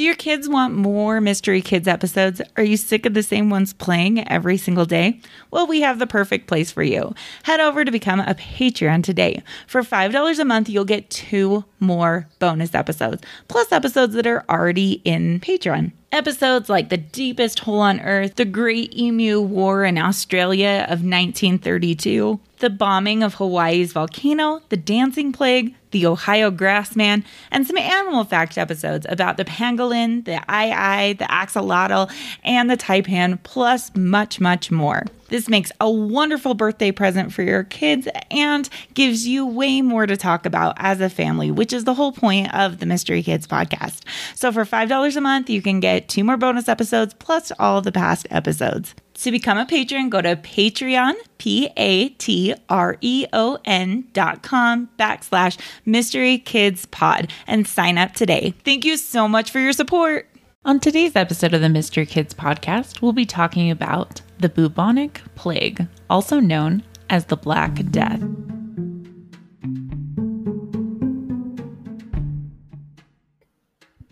Do your kids want more Mystery Kids episodes? Are you sick of the same ones playing every single day? Well, we have the perfect place for you. Head over to become a Patreon today. For $5 a month, you'll get two more bonus episodes, plus episodes that are already in Patreon. Episodes like The Deepest Hole on Earth, The Great Emu War in Australia of 1932, the bombing of Hawaii's volcano, the dancing plague, the Ohio grassman, and some animal fact episodes about the pangolin, the aye the axolotl, and the taipan, plus much, much more. This makes a wonderful birthday present for your kids and gives you way more to talk about as a family, which is the whole point of the Mystery Kids podcast. So for $5 a month, you can get two more bonus episodes plus all the past episodes. To become a patron, go to Patreon, P A T R E O N dot com backslash Mystery Kids Pod and sign up today. Thank you so much for your support. On today's episode of the Mystery Kids podcast, we'll be talking about the bubonic plague, also known as the Black Death.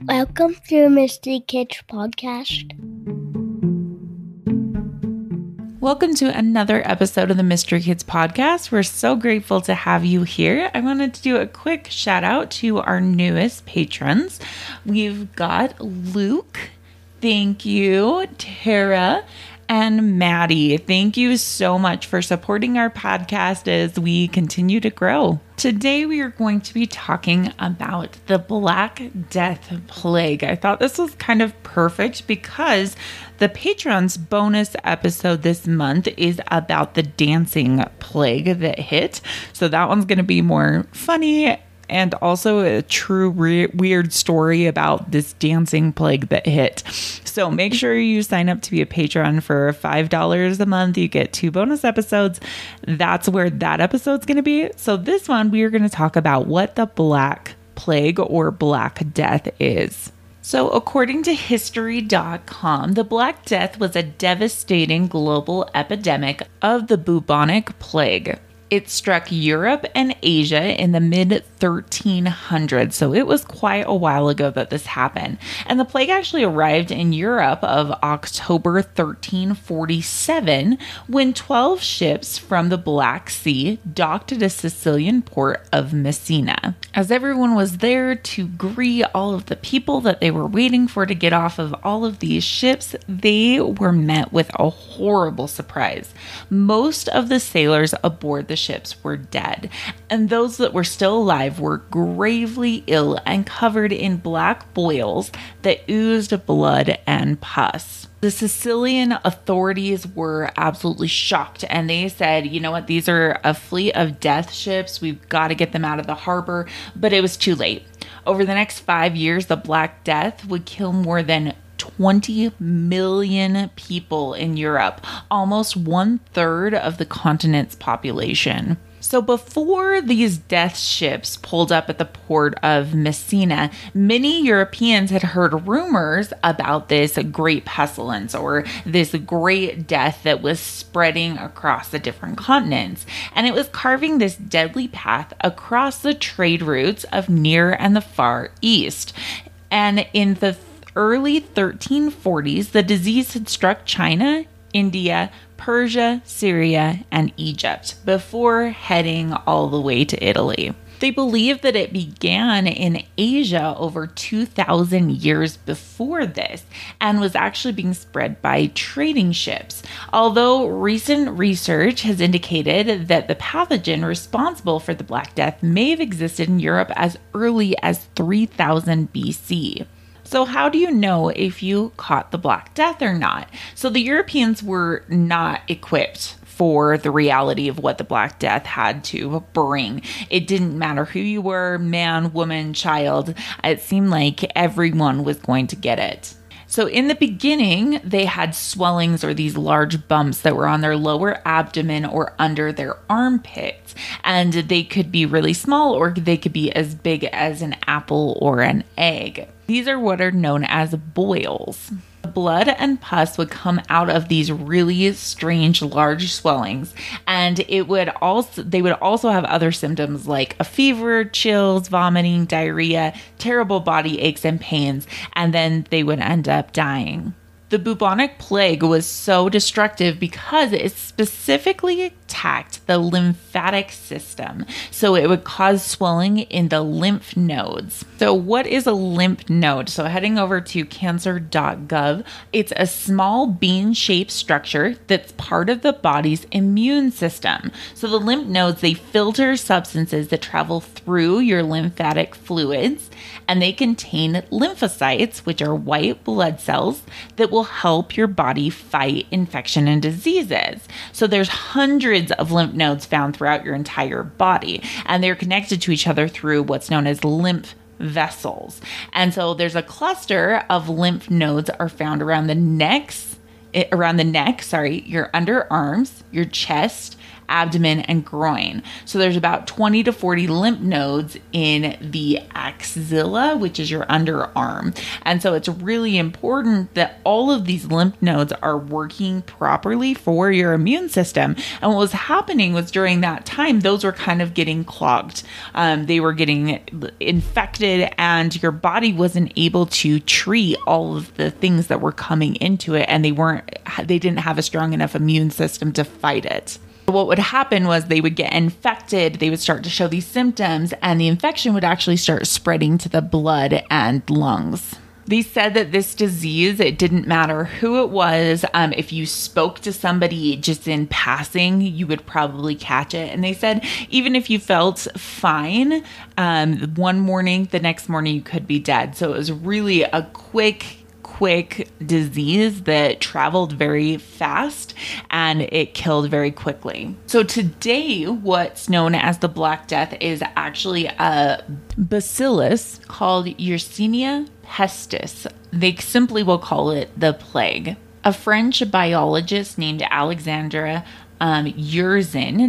Welcome to Mystery Kids podcast. Welcome to another episode of the Mystery Kids podcast. We're so grateful to have you here. I wanted to do a quick shout out to our newest patrons. We've got Luke, thank you, Tara, and Maddie. Thank you so much for supporting our podcast as we continue to grow. Today, we are going to be talking about the Black Death Plague. I thought this was kind of perfect because the Patreon's bonus episode this month is about the dancing plague that hit. So that one's going to be more funny and also a true re- weird story about this dancing plague that hit. So make sure you sign up to be a patron for $5 a month. You get two bonus episodes. That's where that episode's going to be. So this one, we are going to talk about what the Black Plague or Black Death is. So, according to History.com, the Black Death was a devastating global epidemic of the bubonic plague. It struck Europe and Asia in the mid 1300s, so it was quite a while ago that this happened. And the plague actually arrived in Europe of October 1347 when 12 ships from the Black Sea docked at a Sicilian port of Messina. As everyone was there to greet all of the people that they were waiting for to get off of all of these ships, they were met with a horrible surprise. Most of the sailors aboard the ships were dead, and those that were still alive were gravely ill and covered in black boils that oozed blood and pus. The Sicilian authorities were absolutely shocked and they said, you know what, these are a fleet of death ships. We've got to get them out of the harbor. But it was too late. Over the next five years, the Black Death would kill more than 20 million people in Europe, almost one third of the continent's population. So, before these death ships pulled up at the port of Messina, many Europeans had heard rumors about this great pestilence or this great death that was spreading across the different continents. And it was carving this deadly path across the trade routes of Near and the Far East. And in the early 1340s, the disease had struck China, India, Persia, Syria, and Egypt before heading all the way to Italy. They believe that it began in Asia over 2,000 years before this and was actually being spread by trading ships. Although recent research has indicated that the pathogen responsible for the Black Death may have existed in Europe as early as 3000 BC. So, how do you know if you caught the Black Death or not? So, the Europeans were not equipped for the reality of what the Black Death had to bring. It didn't matter who you were man, woman, child. It seemed like everyone was going to get it. So, in the beginning, they had swellings or these large bumps that were on their lower abdomen or under their armpits. And they could be really small or they could be as big as an apple or an egg. These are what are known as boils. Blood and pus would come out of these really strange large swellings and it would also they would also have other symptoms like a fever, chills, vomiting, diarrhea, terrible body aches and pains, and then they would end up dying. The bubonic plague was so destructive because it specifically attacked the lymphatic system. So it would cause swelling in the lymph nodes. So, what is a lymph node? So, heading over to cancer.gov, it's a small bean shaped structure that's part of the body's immune system. So, the lymph nodes, they filter substances that travel through your lymphatic fluids and they contain lymphocytes, which are white blood cells that will help your body fight infection and diseases. So there's hundreds of lymph nodes found throughout your entire body, and they're connected to each other through what's known as lymph vessels. And so there's a cluster of lymph nodes are found around the necks eh, around the neck, sorry, your underarms, your chest, abdomen, and groin. So there's about 20 to 40 lymph nodes in the axilla, which is your underarm. And so it's really important that all of these lymph nodes are working properly for your immune system. And what was happening was during that time, those were kind of getting clogged. Um, they were getting infected, and your body wasn't able to treat all of the things that were coming into it, and they weren't, they didn't have a strong enough immune system to fight it. What would happen was they would get infected, they would start to show these symptoms, and the infection would actually start spreading to the blood and lungs. They said that this disease, it didn't matter who it was. Um, if you spoke to somebody just in passing, you would probably catch it. And they said even if you felt fine um, one morning, the next morning you could be dead. So it was really a quick quick disease that traveled very fast and it killed very quickly. So, today, what's known as the Black Death is actually a bacillus called Yersinia pestis. They simply will call it the plague. A French biologist named Alexandra um,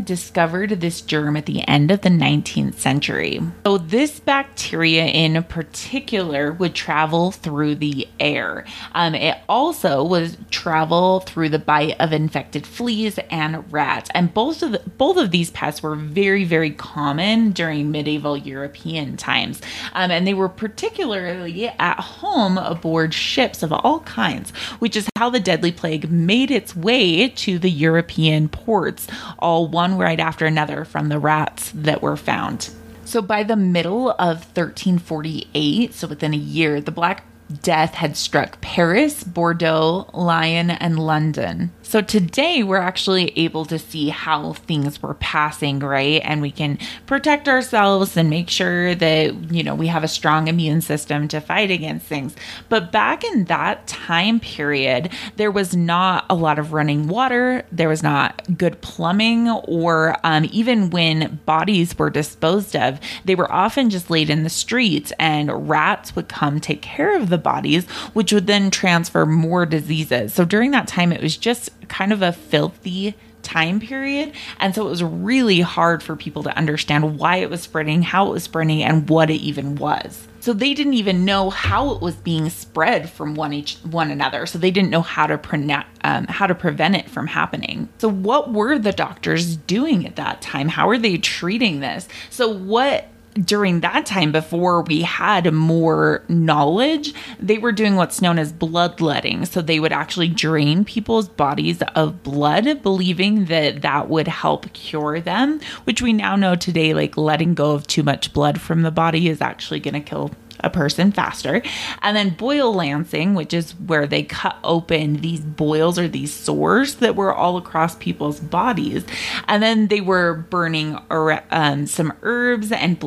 discovered this germ at the end of the 19th century. So, this bacteria in particular would travel through the air. Um, it also would travel through the bite of infected fleas and rats. And both of the, both of these pests were very, very common during medieval European times. Um, and they were particularly at home aboard ships of all kinds, which is how the deadly plague made its way to the European ports, all one right after another from the rats that were found. So by the middle of 1348, so within a year, the Black Death had struck Paris, Bordeaux, Lyon, and London. So today we're actually able to see how things were passing, right? And we can protect ourselves and make sure that, you know, we have a strong immune system to fight against things. But back in that time period, there was not a lot of running water, there was not good plumbing, or um, even when bodies were disposed of, they were often just laid in the streets and rats would come take care of the bodies, which would then transfer more diseases. So during that time, it was just kind of a filthy time period. And so it was really hard for people to understand why it was spreading, how it was spreading, and what it even was. So they didn't even know how it was being spread from one each one another. So they didn't know how to pre- um, how to prevent it from happening. So what were the doctors doing at that time? How are they treating this? So what during that time, before we had more knowledge, they were doing what's known as bloodletting. So they would actually drain people's bodies of blood, believing that that would help cure them, which we now know today, like letting go of too much blood from the body is actually going to kill a person faster. And then boil lancing, which is where they cut open these boils or these sores that were all across people's bodies. And then they were burning um, some herbs and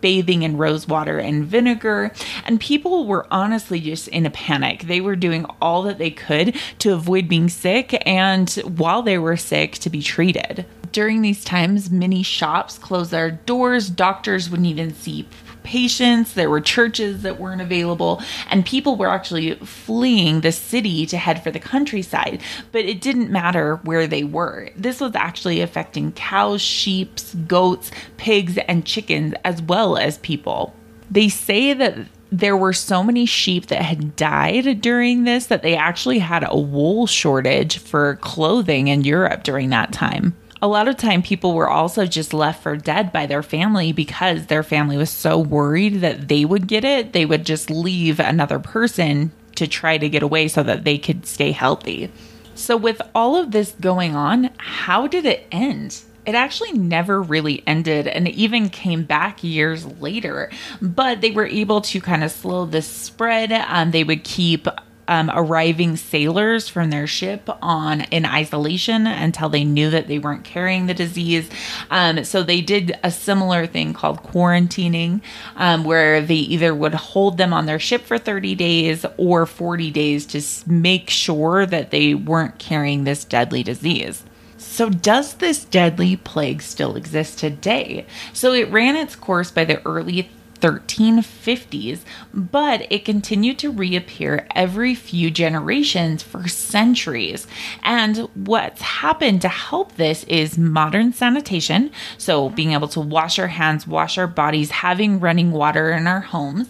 bathing in rose water and vinegar. And people were honestly just in a panic. They were doing all that they could to avoid being sick and while they were sick to be treated. During these times, many shops closed their doors. Doctors wouldn't even see patients, there were churches that weren't available, and people were actually fleeing the city to head for the countryside. But it didn't matter where they were. This was actually affecting cows, sheep, goats, pigs, and chickens, as well as people. They say that there were so many sheep that had died during this that they actually had a wool shortage for clothing in Europe during that time. A lot of time people were also just left for dead by their family because their family was so worried that they would get it, they would just leave another person to try to get away so that they could stay healthy. So with all of this going on, how did it end? it actually never really ended and it even came back years later. But they were able to kind of slow the spread. Um, they would keep um, arriving sailors from their ship on in isolation until they knew that they weren't carrying the disease. Um, so they did a similar thing called quarantining, um, where they either would hold them on their ship for 30 days or 40 days to make sure that they weren't carrying this deadly disease. So, does this deadly plague still exist today? So, it ran its course by the early 1350s, but it continued to reappear every few generations for centuries. And what's happened to help this is modern sanitation. So, being able to wash our hands, wash our bodies, having running water in our homes,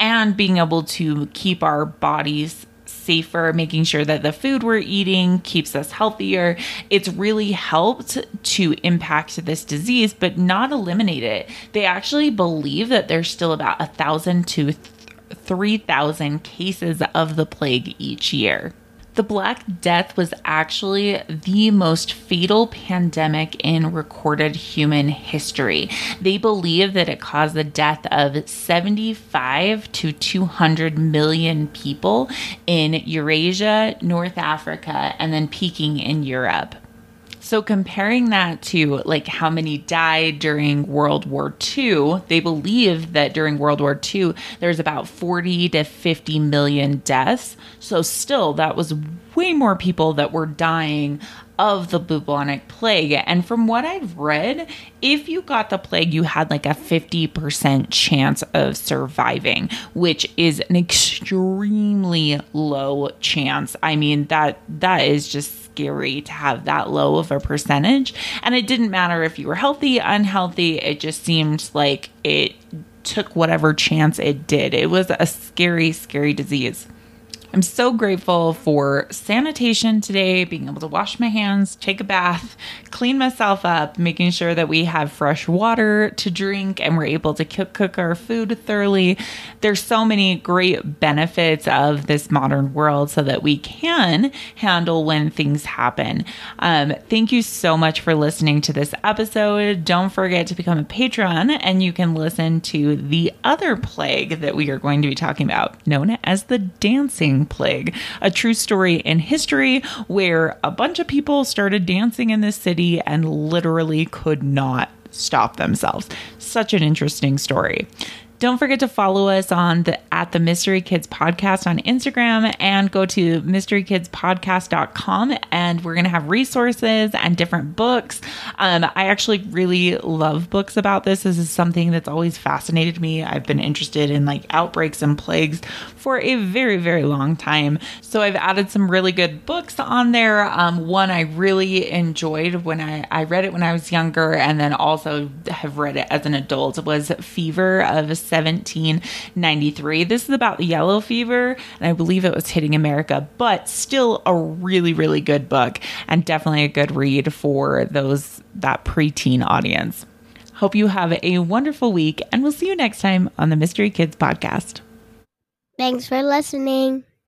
and being able to keep our bodies safer, making sure that the food we're eating keeps us healthier. It's really helped to impact this disease, but not eliminate it. They actually believe that there's still about a thousand to 3,000 cases of the plague each year. The Black Death was actually the most fatal pandemic in recorded human history. They believe that it caused the death of 75 to 200 million people in Eurasia, North Africa, and then peaking in Europe. So comparing that to like how many died during World War II, they believe that during World War II there's about 40 to 50 million deaths. So still that was way more people that were dying of the bubonic plague. And from what I've read, if you got the plague, you had like a 50% chance of surviving, which is an extremely low chance. I mean, that that is just scary to have that low of a percentage. And it didn't matter if you were healthy, unhealthy, it just seemed like it took whatever chance it did. It was a scary, scary disease. I'm so grateful for sanitation today, being able to wash my hands, take a bath, clean myself up, making sure that we have fresh water to drink and we're able to cook, our food thoroughly. There's so many great benefits of this modern world so that we can handle when things happen. Um, thank you so much for listening to this episode. Don't forget to become a patron and you can listen to the other plague that we are going to be talking about, known as the dancing plague, a true story in history where a bunch of people started dancing in this city and literally could not stop themselves. Such an interesting story. Don't forget to follow us on the at the Mystery Kids Podcast on Instagram and go to mysterykidspodcast.com and we're going to have resources and different books. Um, I actually really love books about this. This is something that's always fascinated me. I've been interested in like outbreaks and plagues for a very, very long time. So I've added some really good books on there. Um, one I really enjoyed when I, I read it when I was younger and then also have read it as an adult was Fever of 1793. This is about yellow fever, and I believe it was hitting America, but still a really, really good book and definitely a good read for those that preteen audience. Hope you have a wonderful week, and we'll see you next time on the Mystery Kids Podcast. Thanks for listening.